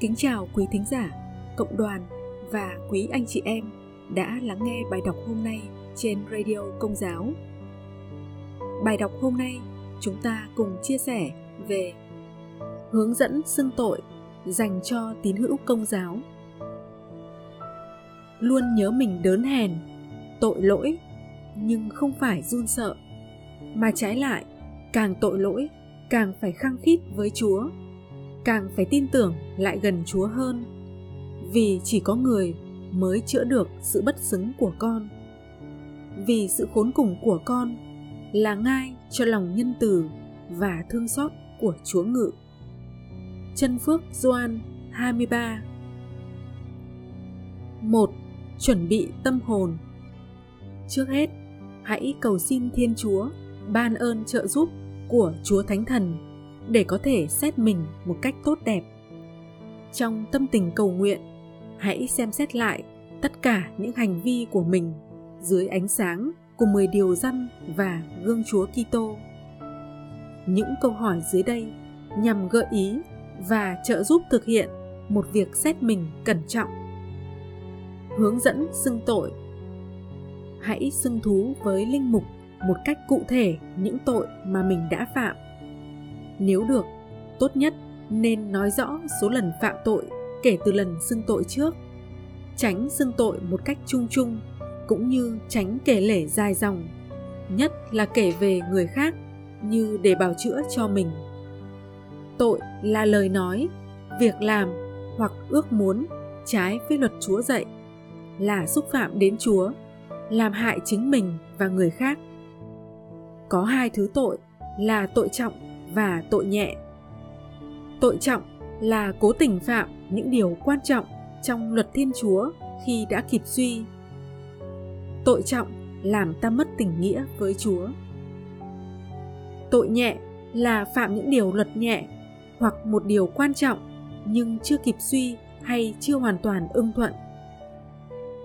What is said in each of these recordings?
Kính chào quý thính giả, cộng đoàn và quý anh chị em đã lắng nghe bài đọc hôm nay trên Radio Công giáo. Bài đọc hôm nay chúng ta cùng chia sẻ về hướng dẫn xưng tội dành cho tín hữu công giáo. Luôn nhớ mình đớn hèn, tội lỗi nhưng không phải run sợ, mà trái lại càng tội lỗi càng phải khăng khít với Chúa càng phải tin tưởng lại gần Chúa hơn. Vì chỉ có người mới chữa được sự bất xứng của con. Vì sự khốn cùng của con là ngai cho lòng nhân từ và thương xót của Chúa ngự. Chân Phước Doan 23 1. Chuẩn bị tâm hồn Trước hết, hãy cầu xin Thiên Chúa ban ơn trợ giúp của Chúa Thánh Thần để có thể xét mình một cách tốt đẹp trong tâm tình cầu nguyện, hãy xem xét lại tất cả những hành vi của mình dưới ánh sáng của 10 điều răn và gương Chúa Kitô. Những câu hỏi dưới đây nhằm gợi ý và trợ giúp thực hiện một việc xét mình cẩn trọng. Hướng dẫn xưng tội. Hãy xưng thú với linh mục một cách cụ thể những tội mà mình đã phạm nếu được, tốt nhất nên nói rõ số lần phạm tội kể từ lần xưng tội trước. Tránh xưng tội một cách chung chung, cũng như tránh kể lể dài dòng, nhất là kể về người khác như để bào chữa cho mình. Tội là lời nói, việc làm hoặc ước muốn trái với luật Chúa dạy, là xúc phạm đến Chúa, làm hại chính mình và người khác. Có hai thứ tội là tội trọng và tội nhẹ. Tội trọng là cố tình phạm những điều quan trọng trong luật Thiên Chúa khi đã kịp suy. Tội trọng làm ta mất tình nghĩa với Chúa. Tội nhẹ là phạm những điều luật nhẹ hoặc một điều quan trọng nhưng chưa kịp suy hay chưa hoàn toàn ưng thuận.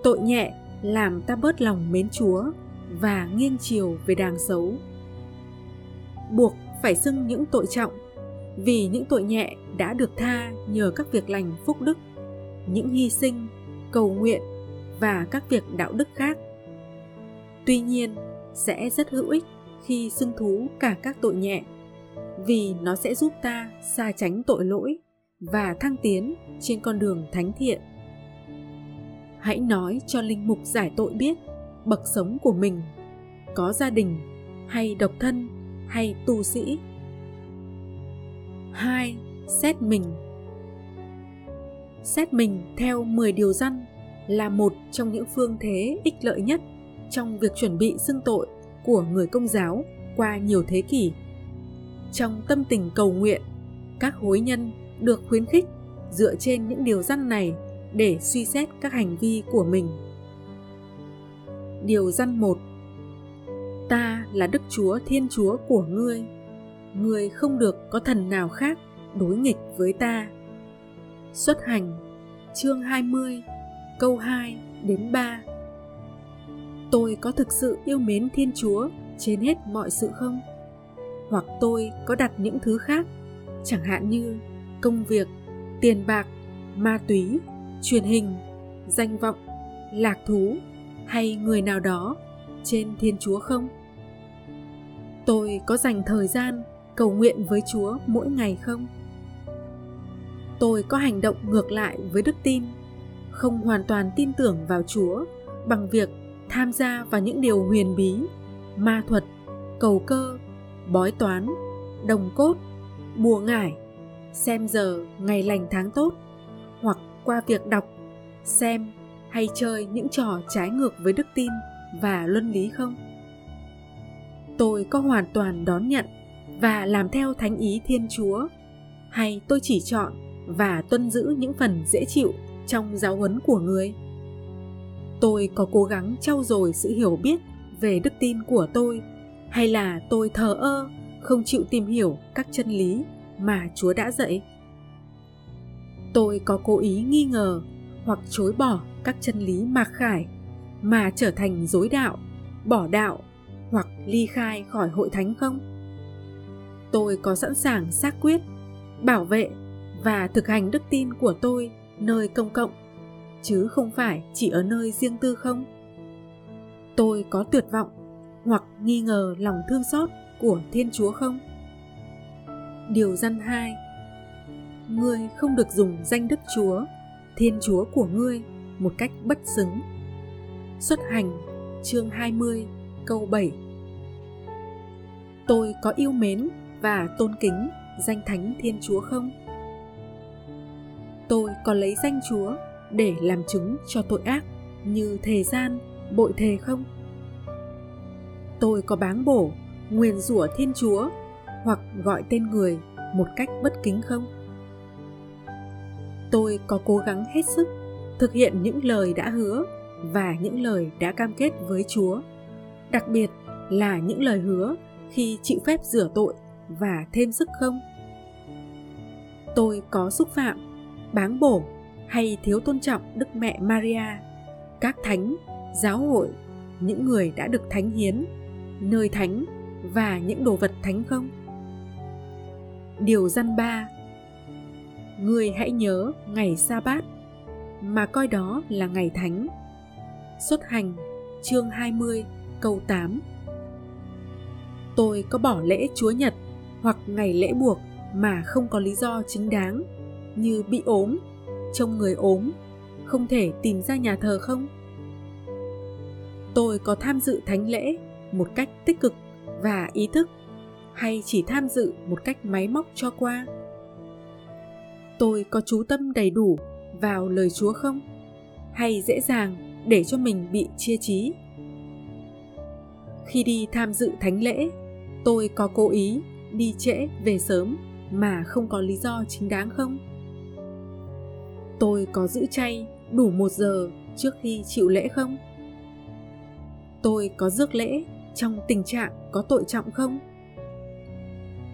Tội nhẹ làm ta bớt lòng mến Chúa và nghiêng chiều về đàng xấu. Buộc phải xưng những tội trọng. Vì những tội nhẹ đã được tha nhờ các việc lành phúc đức, những hy sinh, cầu nguyện và các việc đạo đức khác. Tuy nhiên, sẽ rất hữu ích khi xưng thú cả các tội nhẹ, vì nó sẽ giúp ta xa tránh tội lỗi và thăng tiến trên con đường thánh thiện. Hãy nói cho linh mục giải tội biết bậc sống của mình, có gia đình hay độc thân hay tu sĩ. 2. Xét mình Xét mình theo 10 điều răn là một trong những phương thế ích lợi nhất trong việc chuẩn bị xưng tội của người công giáo qua nhiều thế kỷ. Trong tâm tình cầu nguyện, các hối nhân được khuyến khích dựa trên những điều răn này để suy xét các hành vi của mình. Điều răn 1 ta là Đức Chúa Thiên Chúa của ngươi. Ngươi không được có thần nào khác đối nghịch với ta. Xuất hành chương 20 câu 2 đến 3 Tôi có thực sự yêu mến Thiên Chúa trên hết mọi sự không? Hoặc tôi có đặt những thứ khác, chẳng hạn như công việc, tiền bạc, ma túy, truyền hình, danh vọng, lạc thú hay người nào đó trên Thiên Chúa không? Tôi có dành thời gian cầu nguyện với Chúa mỗi ngày không? Tôi có hành động ngược lại với đức tin, không hoàn toàn tin tưởng vào Chúa bằng việc tham gia vào những điều huyền bí, ma thuật, cầu cơ, bói toán, đồng cốt, bùa ngải, xem giờ ngày lành tháng tốt, hoặc qua việc đọc, xem hay chơi những trò trái ngược với đức tin và luân lý không? Tôi có hoàn toàn đón nhận và làm theo thánh ý thiên chúa. Hay tôi chỉ chọn và tuân giữ những phần dễ chịu trong giáo huấn của người. Tôi có cố gắng trau dồi sự hiểu biết về đức tin của tôi, hay là tôi thờ ơ, không chịu tìm hiểu các chân lý mà chúa đã dạy? Tôi có cố ý nghi ngờ hoặc chối bỏ các chân lý mà khải mà trở thành dối đạo, bỏ đạo hoặc ly khai khỏi hội thánh không? Tôi có sẵn sàng xác quyết, bảo vệ và thực hành đức tin của tôi nơi công cộng chứ không phải chỉ ở nơi riêng tư không. Tôi có tuyệt vọng hoặc nghi ngờ lòng thương xót của thiên chúa không? Điều răn hai ngươi không được dùng danh đức chúa thiên chúa của ngươi một cách bất xứng. Xuất hành chương 20 câu 7 Tôi có yêu mến và tôn kính danh thánh thiên chúa không? Tôi có lấy danh chúa để làm chứng cho tội ác như thề gian, bội thề không? Tôi có báng bổ, nguyền rủa thiên chúa hoặc gọi tên người một cách bất kính không? Tôi có cố gắng hết sức thực hiện những lời đã hứa và những lời đã cam kết với Chúa, đặc biệt là những lời hứa khi chịu phép rửa tội và thêm sức không? Tôi có xúc phạm, báng bổ hay thiếu tôn trọng Đức Mẹ Maria, các thánh, giáo hội, những người đã được thánh hiến, nơi thánh và những đồ vật thánh không? Điều răn ba Người hãy nhớ ngày sa bát mà coi đó là ngày thánh. Xuất hành chương 20 câu 8 Tôi có bỏ lễ Chúa Nhật hoặc ngày lễ buộc mà không có lý do chính đáng như bị ốm, trông người ốm, không thể tìm ra nhà thờ không? Tôi có tham dự thánh lễ một cách tích cực và ý thức hay chỉ tham dự một cách máy móc cho qua? Tôi có chú tâm đầy đủ vào lời Chúa không? Hay dễ dàng để cho mình bị chia trí? Khi đi tham dự thánh lễ, tôi có cố ý đi trễ về sớm mà không có lý do chính đáng không? Tôi có giữ chay đủ một giờ trước khi chịu lễ không? Tôi có rước lễ trong tình trạng có tội trọng không?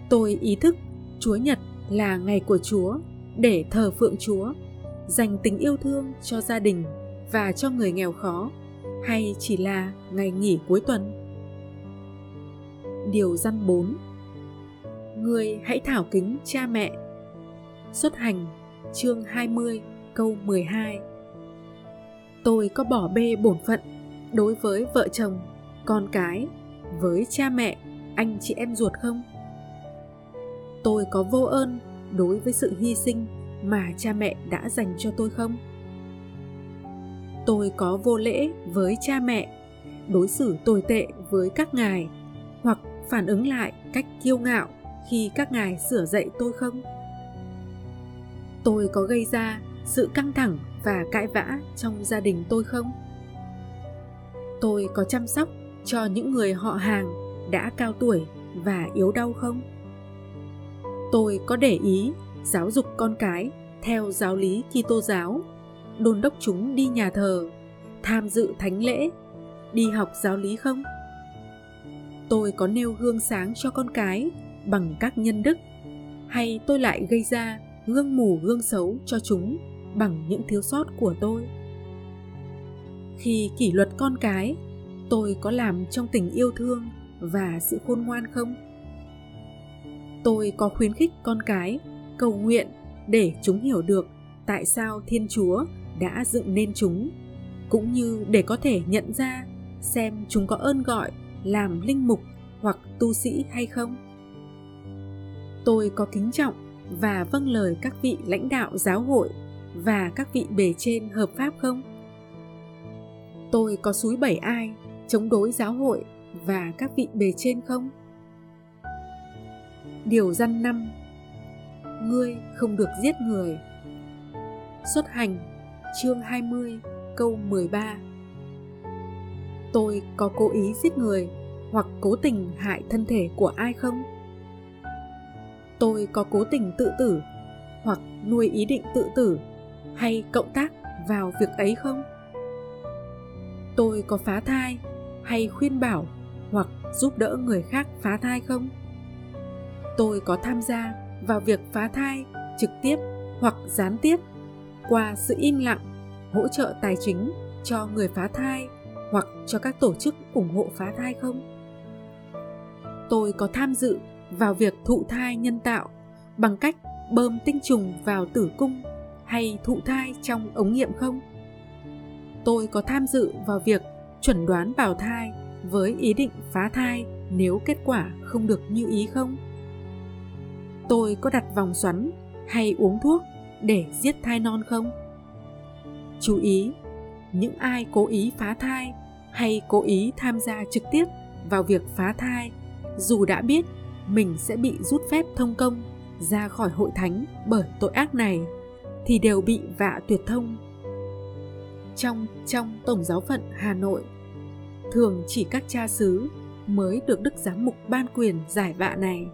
Tôi ý thức Chúa Nhật là ngày của Chúa để thờ phượng Chúa, dành tình yêu thương cho gia đình và cho người nghèo khó, hay chỉ là ngày nghỉ cuối tuần? Điều răn 4 Người hãy thảo kính cha mẹ. Xuất hành chương 20 câu 12 Tôi có bỏ bê bổn phận đối với vợ chồng, con cái, với cha mẹ, anh chị em ruột không? Tôi có vô ơn đối với sự hy sinh mà cha mẹ đã dành cho tôi không? Tôi có vô lễ với cha mẹ đối xử tồi tệ với các ngài hoặc phản ứng lại cách kiêu ngạo khi các ngài sửa dạy tôi không? Tôi có gây ra sự căng thẳng và cãi vã trong gia đình tôi không? Tôi có chăm sóc cho những người họ hàng đã cao tuổi và yếu đau không? Tôi có để ý giáo dục con cái theo giáo lý Kitô giáo, đôn đốc chúng đi nhà thờ, tham dự thánh lễ, đi học giáo lý không? Tôi có nêu gương sáng cho con cái bằng các nhân đức hay tôi lại gây ra gương mù gương xấu cho chúng bằng những thiếu sót của tôi? Khi kỷ luật con cái, tôi có làm trong tình yêu thương và sự khôn ngoan không? Tôi có khuyến khích con cái cầu nguyện để chúng hiểu được tại sao Thiên Chúa đã dựng nên chúng, cũng như để có thể nhận ra xem chúng có ơn gọi làm linh mục hoặc tu sĩ hay không. Tôi có kính trọng và vâng lời các vị lãnh đạo giáo hội và các vị bề trên hợp pháp không? Tôi có suối bảy ai chống đối giáo hội và các vị bề trên không? Điều răn năm ngươi không được giết người. Xuất hành, chương 20, câu 13 Tôi có cố ý giết người hoặc cố tình hại thân thể của ai không? Tôi có cố tình tự tử hoặc nuôi ý định tự tử hay cộng tác vào việc ấy không? Tôi có phá thai hay khuyên bảo hoặc giúp đỡ người khác phá thai không? Tôi có tham gia vào việc phá thai trực tiếp hoặc gián tiếp qua sự im lặng, hỗ trợ tài chính cho người phá thai hoặc cho các tổ chức ủng hộ phá thai không? Tôi có tham dự vào việc thụ thai nhân tạo bằng cách bơm tinh trùng vào tử cung hay thụ thai trong ống nghiệm không? Tôi có tham dự vào việc chuẩn đoán bào thai với ý định phá thai nếu kết quả không được như ý không? Tôi có đặt vòng xoắn hay uống thuốc để giết thai non không? Chú ý những ai cố ý phá thai hay cố ý tham gia trực tiếp vào việc phá thai, dù đã biết mình sẽ bị rút phép thông công ra khỏi hội thánh bởi tội ác này, thì đều bị vạ tuyệt thông. Trong trong tổng giáo phận hà nội, thường chỉ các cha xứ mới được đức giám mục ban quyền giải vạ này.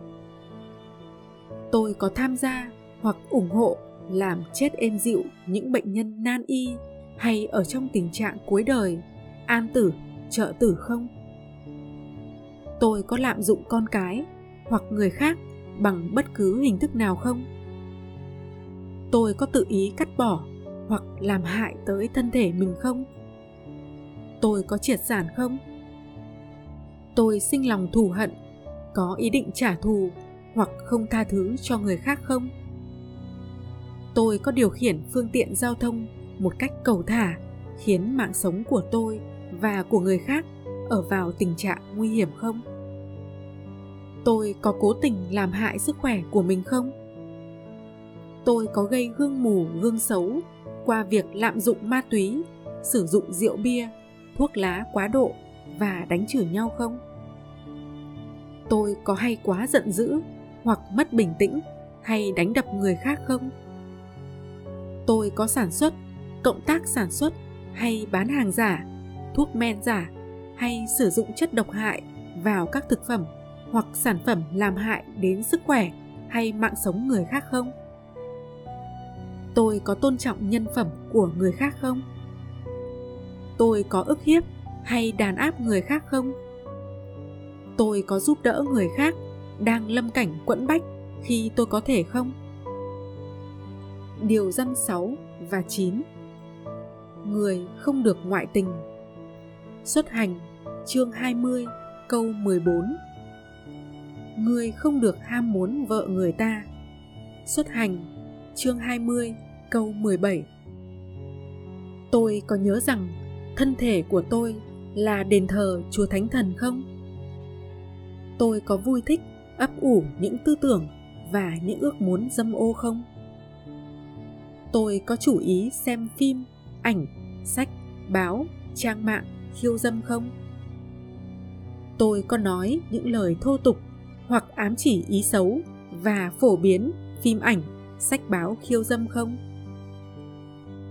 Tôi có tham gia hoặc ủng hộ làm chết êm dịu những bệnh nhân nan y hay ở trong tình trạng cuối đời? An tử, trợ tử không? Tôi có lạm dụng con cái hoặc người khác bằng bất cứ hình thức nào không? Tôi có tự ý cắt bỏ hoặc làm hại tới thân thể mình không? Tôi có triệt sản không? Tôi sinh lòng thù hận, có ý định trả thù hoặc không tha thứ cho người khác không? Tôi có điều khiển phương tiện giao thông một cách cầu thả, khiến mạng sống của tôi và của người khác ở vào tình trạng nguy hiểm không? Tôi có cố tình làm hại sức khỏe của mình không? Tôi có gây gương mù, gương xấu qua việc lạm dụng ma túy, sử dụng rượu bia, thuốc lá quá độ và đánh chửi nhau không? Tôi có hay quá giận dữ hoặc mất bình tĩnh hay đánh đập người khác không? Tôi có sản xuất cộng tác sản xuất hay bán hàng giả, thuốc men giả hay sử dụng chất độc hại vào các thực phẩm hoặc sản phẩm làm hại đến sức khỏe hay mạng sống người khác không? Tôi có tôn trọng nhân phẩm của người khác không? Tôi có ức hiếp hay đàn áp người khác không? Tôi có giúp đỡ người khác đang lâm cảnh quẫn bách khi tôi có thể không? Điều răn 6 và 9 Người không được ngoại tình Xuất hành chương 20 câu 14 Người không được ham muốn vợ người ta Xuất hành chương 20 câu 17 Tôi có nhớ rằng thân thể của tôi là đền thờ Chúa Thánh Thần không? Tôi có vui thích ấp ủ những tư tưởng và những ước muốn dâm ô không? Tôi có chủ ý xem phim, ảnh, sách, báo, trang mạng khiêu dâm không? Tôi có nói những lời thô tục hoặc ám chỉ ý xấu và phổ biến phim ảnh, sách báo khiêu dâm không?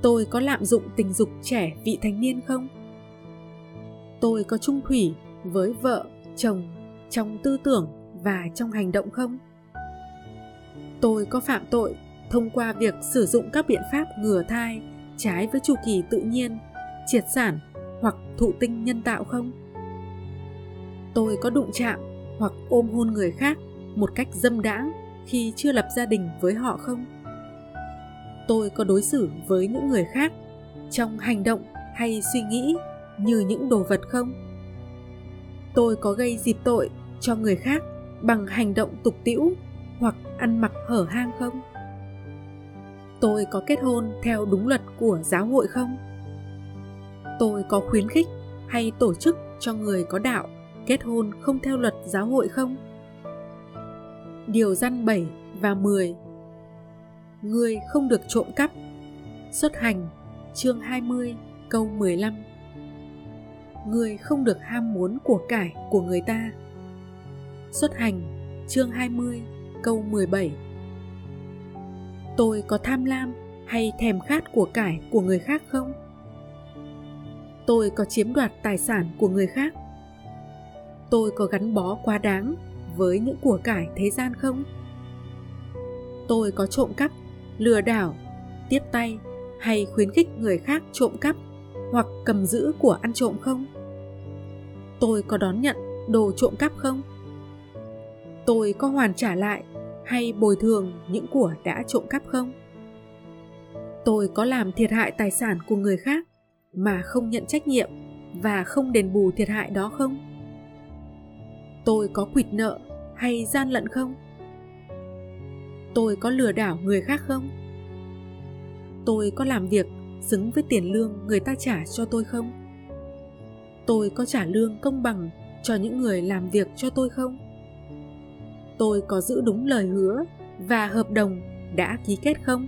Tôi có lạm dụng tình dục trẻ vị thành niên không? Tôi có trung thủy với vợ, chồng trong tư tưởng và trong hành động không? Tôi có phạm tội thông qua việc sử dụng các biện pháp ngừa thai trái với chu kỳ tự nhiên, triệt sản hoặc thụ tinh nhân tạo không? Tôi có đụng chạm hoặc ôm hôn người khác một cách dâm đãng khi chưa lập gia đình với họ không? Tôi có đối xử với những người khác trong hành động hay suy nghĩ như những đồ vật không? Tôi có gây dịp tội cho người khác bằng hành động tục tĩu hoặc ăn mặc hở hang không? Tôi có kết hôn theo đúng luật của giáo hội không? Tôi có khuyến khích hay tổ chức cho người có đạo kết hôn không theo luật giáo hội không? Điều răn 7 và 10 Người không được trộm cắp. Xuất hành, chương 20 câu 15 Người không được ham muốn của cải của người ta. Xuất hành, chương 20 câu 17 tôi có tham lam hay thèm khát của cải của người khác không? Tôi có chiếm đoạt tài sản của người khác. Tôi có gắn bó quá đáng với những của cải thế gian không? Tôi có trộm cắp, lừa đảo, tiếp tay hay khuyến khích người khác trộm cắp hoặc cầm giữ của ăn trộm không? Tôi có đón nhận đồ trộm cắp không? Tôi có hoàn trả lại hay bồi thường những của đã trộm cắp không? Tôi có làm thiệt hại tài sản của người khác mà không nhận trách nhiệm và không đền bù thiệt hại đó không? Tôi có quỵt nợ hay gian lận không? Tôi có lừa đảo người khác không? Tôi có làm việc xứng với tiền lương người ta trả cho tôi không? Tôi có trả lương công bằng cho những người làm việc cho tôi không? Tôi có giữ đúng lời hứa và hợp đồng đã ký kết không?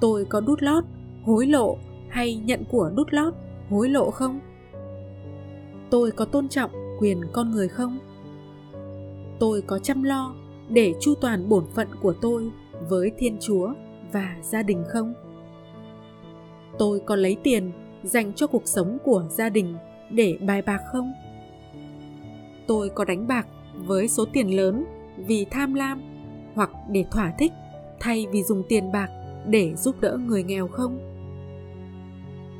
Tôi có đút lót, hối lộ hay nhận của đút lót, hối lộ không? Tôi có tôn trọng quyền con người không? Tôi có chăm lo để chu toàn bổn phận của tôi với thiên chúa và gia đình không? Tôi có lấy tiền dành cho cuộc sống của gia đình để bài bạc không? Tôi có đánh bạc với số tiền lớn vì tham lam hoặc để thỏa thích thay vì dùng tiền bạc để giúp đỡ người nghèo không?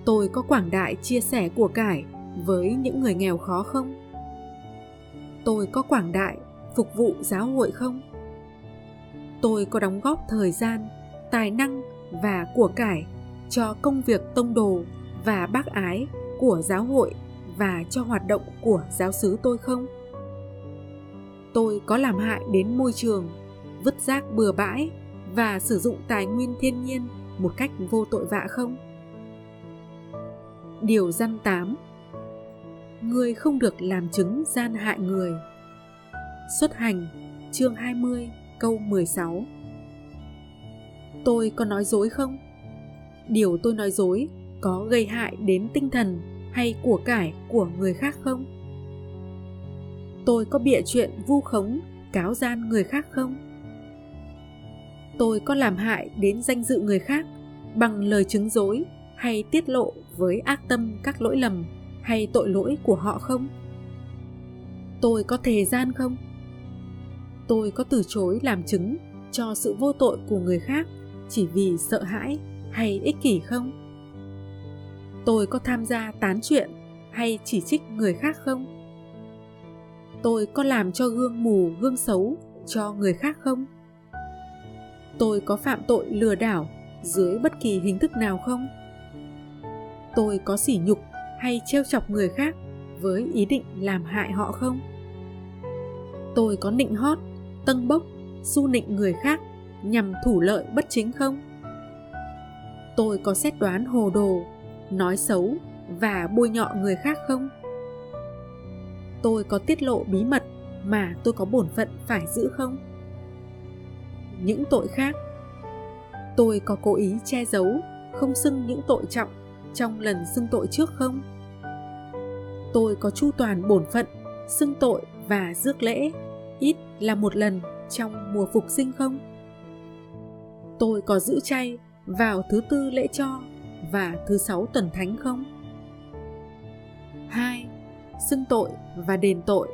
Tôi có quảng đại chia sẻ của cải với những người nghèo khó không? Tôi có quảng đại phục vụ giáo hội không? Tôi có đóng góp thời gian, tài năng và của cải cho công việc tông đồ và bác ái của giáo hội và cho hoạt động của giáo xứ tôi không? Tôi có làm hại đến môi trường, vứt rác bừa bãi và sử dụng tài nguyên thiên nhiên một cách vô tội vạ không điều răn 8 người không được làm chứng gian hại người Xuất hành, chương 20 câu 16 Tôi có nói dối không? Điều tôi nói dối có gây hại đến tinh thần hay của cải của người khác không? Tôi có bịa chuyện vu khống, cáo gian người khác không? Tôi có làm hại đến danh dự người khác bằng lời chứng dối hay tiết lộ với ác tâm các lỗi lầm hay tội lỗi của họ không? Tôi có thề gian không? tôi có từ chối làm chứng cho sự vô tội của người khác chỉ vì sợ hãi hay ích kỷ không tôi có tham gia tán chuyện hay chỉ trích người khác không tôi có làm cho gương mù, gương xấu cho người khác không? Tôi có phạm tội lừa đảo dưới bất kỳ hình thức nào không? Tôi có sỉ nhục hay trêu chọc người khác với ý định làm hại họ không? Tôi có nịnh hót, tâng bốc, su nịnh người khác nhằm thủ lợi bất chính không? Tôi có xét đoán hồ đồ, nói xấu và bôi nhọ người khác không? Tôi có tiết lộ bí mật mà tôi có bổn phận phải giữ không? Những tội khác. Tôi có cố ý che giấu, không xưng những tội trọng trong lần xưng tội trước không? Tôi có chu toàn bổn phận, xưng tội và rước lễ, ít là một lần trong mùa phục sinh không? Tôi có giữ chay vào thứ tư lễ cho và thứ sáu tuần thánh không? Hai xưng tội và đền tội.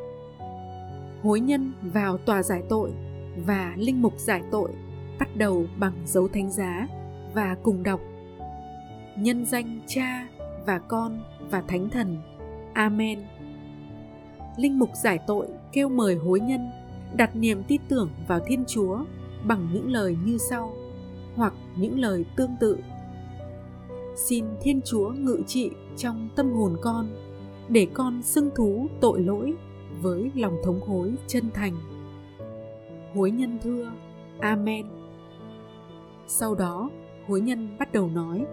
Hối nhân vào tòa giải tội và linh mục giải tội, bắt đầu bằng dấu thánh giá và cùng đọc. Nhân danh cha và con và thánh thần. Amen. Linh mục giải tội kêu mời hối nhân đặt niềm tin tưởng vào Thiên Chúa bằng những lời như sau hoặc những lời tương tự. Xin Thiên Chúa ngự trị trong tâm hồn con để con xưng thú tội lỗi với lòng thống hối chân thành. Hối nhân thưa, Amen. Sau đó, hối nhân bắt đầu nói: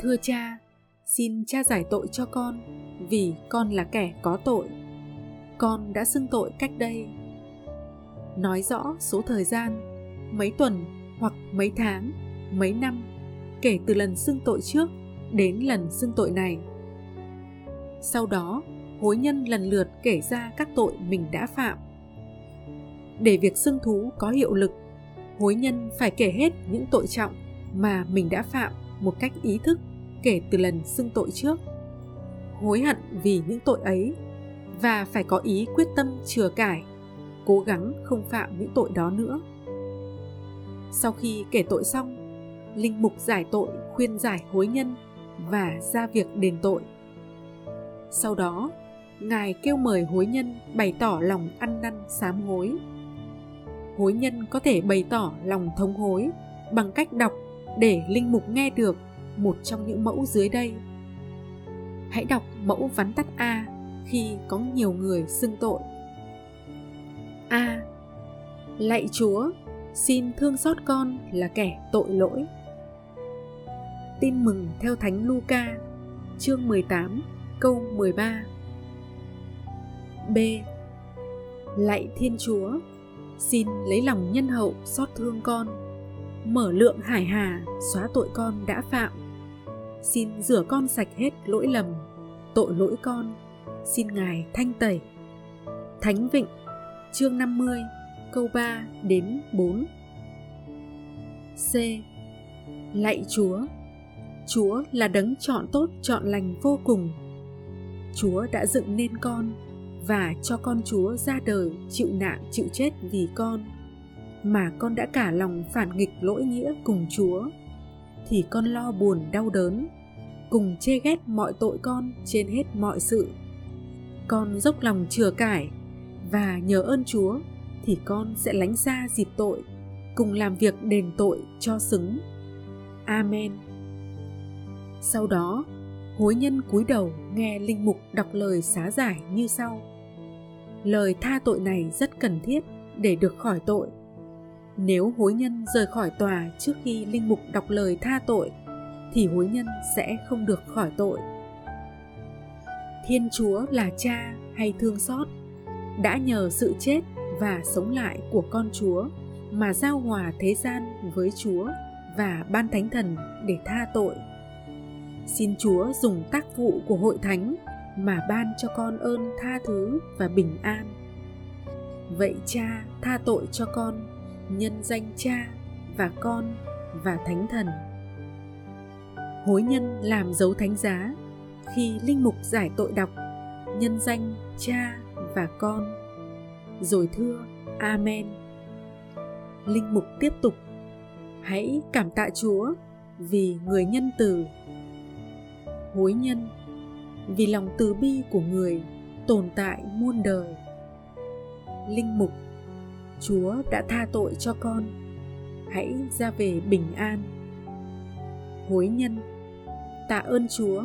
Thưa cha, xin cha giải tội cho con vì con là kẻ có tội con đã xưng tội cách đây nói rõ số thời gian mấy tuần hoặc mấy tháng mấy năm kể từ lần xưng tội trước đến lần xưng tội này sau đó, hối nhân lần lượt kể ra các tội mình đã phạm. Để việc xưng thú có hiệu lực, hối nhân phải kể hết những tội trọng mà mình đã phạm một cách ý thức kể từ lần xưng tội trước. Hối hận vì những tội ấy và phải có ý quyết tâm chừa cải, cố gắng không phạm những tội đó nữa. Sau khi kể tội xong, linh mục giải tội khuyên giải hối nhân và ra việc đền tội sau đó ngài kêu mời hối nhân bày tỏ lòng ăn năn sám hối. Hối nhân có thể bày tỏ lòng thống hối bằng cách đọc để linh mục nghe được một trong những mẫu dưới đây. Hãy đọc mẫu vắn tắt a khi có nhiều người xưng tội. A. Lạy Chúa, xin thương xót con là kẻ tội lỗi. Tin mừng theo Thánh Luca, chương 18, câu 13. B. Lạy Thiên Chúa, xin lấy lòng nhân hậu xót thương con, mở lượng hải hà xóa tội con đã phạm. Xin rửa con sạch hết lỗi lầm, tội lỗi con, xin Ngài thanh tẩy. Thánh Vịnh, chương 50, câu 3 đến 4. C. Lạy Chúa, Chúa là đấng chọn tốt chọn lành vô cùng. Chúa đã dựng nên con và cho con Chúa ra đời chịu nạn chịu chết vì con mà con đã cả lòng phản nghịch lỗi nghĩa cùng Chúa thì con lo buồn đau đớn cùng chê ghét mọi tội con trên hết mọi sự con dốc lòng chừa cải và nhờ ơn Chúa thì con sẽ lánh xa dịp tội cùng làm việc đền tội cho xứng. Amen. Sau đó, hối nhân cúi đầu nghe linh mục đọc lời xá giải như sau. Lời tha tội này rất cần thiết để được khỏi tội. Nếu hối nhân rời khỏi tòa trước khi linh mục đọc lời tha tội, thì hối nhân sẽ không được khỏi tội. Thiên Chúa là cha hay thương xót, đã nhờ sự chết và sống lại của con Chúa mà giao hòa thế gian với Chúa và ban thánh thần để tha tội. Xin Chúa dùng tác vụ của hội thánh mà ban cho con ơn tha thứ và bình an. Vậy cha tha tội cho con, nhân danh cha và con và thánh thần. Hối nhân làm dấu thánh giá khi linh mục giải tội đọc nhân danh cha và con rồi thưa amen linh mục tiếp tục hãy cảm tạ chúa vì người nhân từ hối nhân. Vì lòng từ bi của người tồn tại muôn đời. Linh mục, chúa đã tha tội cho con. Hãy ra về bình an. Hối nhân, tạ ơn chúa.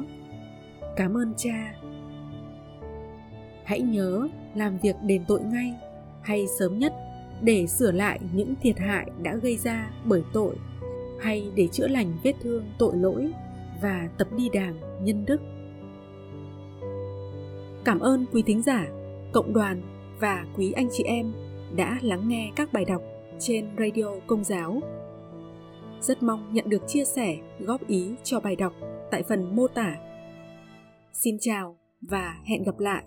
Cảm ơn cha. Hãy nhớ làm việc đền tội ngay hay sớm nhất để sửa lại những thiệt hại đã gây ra bởi tội hay để chữa lành vết thương tội lỗi và tập đi đàng nhân đức. Cảm ơn quý thính giả, cộng đoàn và quý anh chị em đã lắng nghe các bài đọc trên radio công giáo. Rất mong nhận được chia sẻ, góp ý cho bài đọc tại phần mô tả. Xin chào và hẹn gặp lại!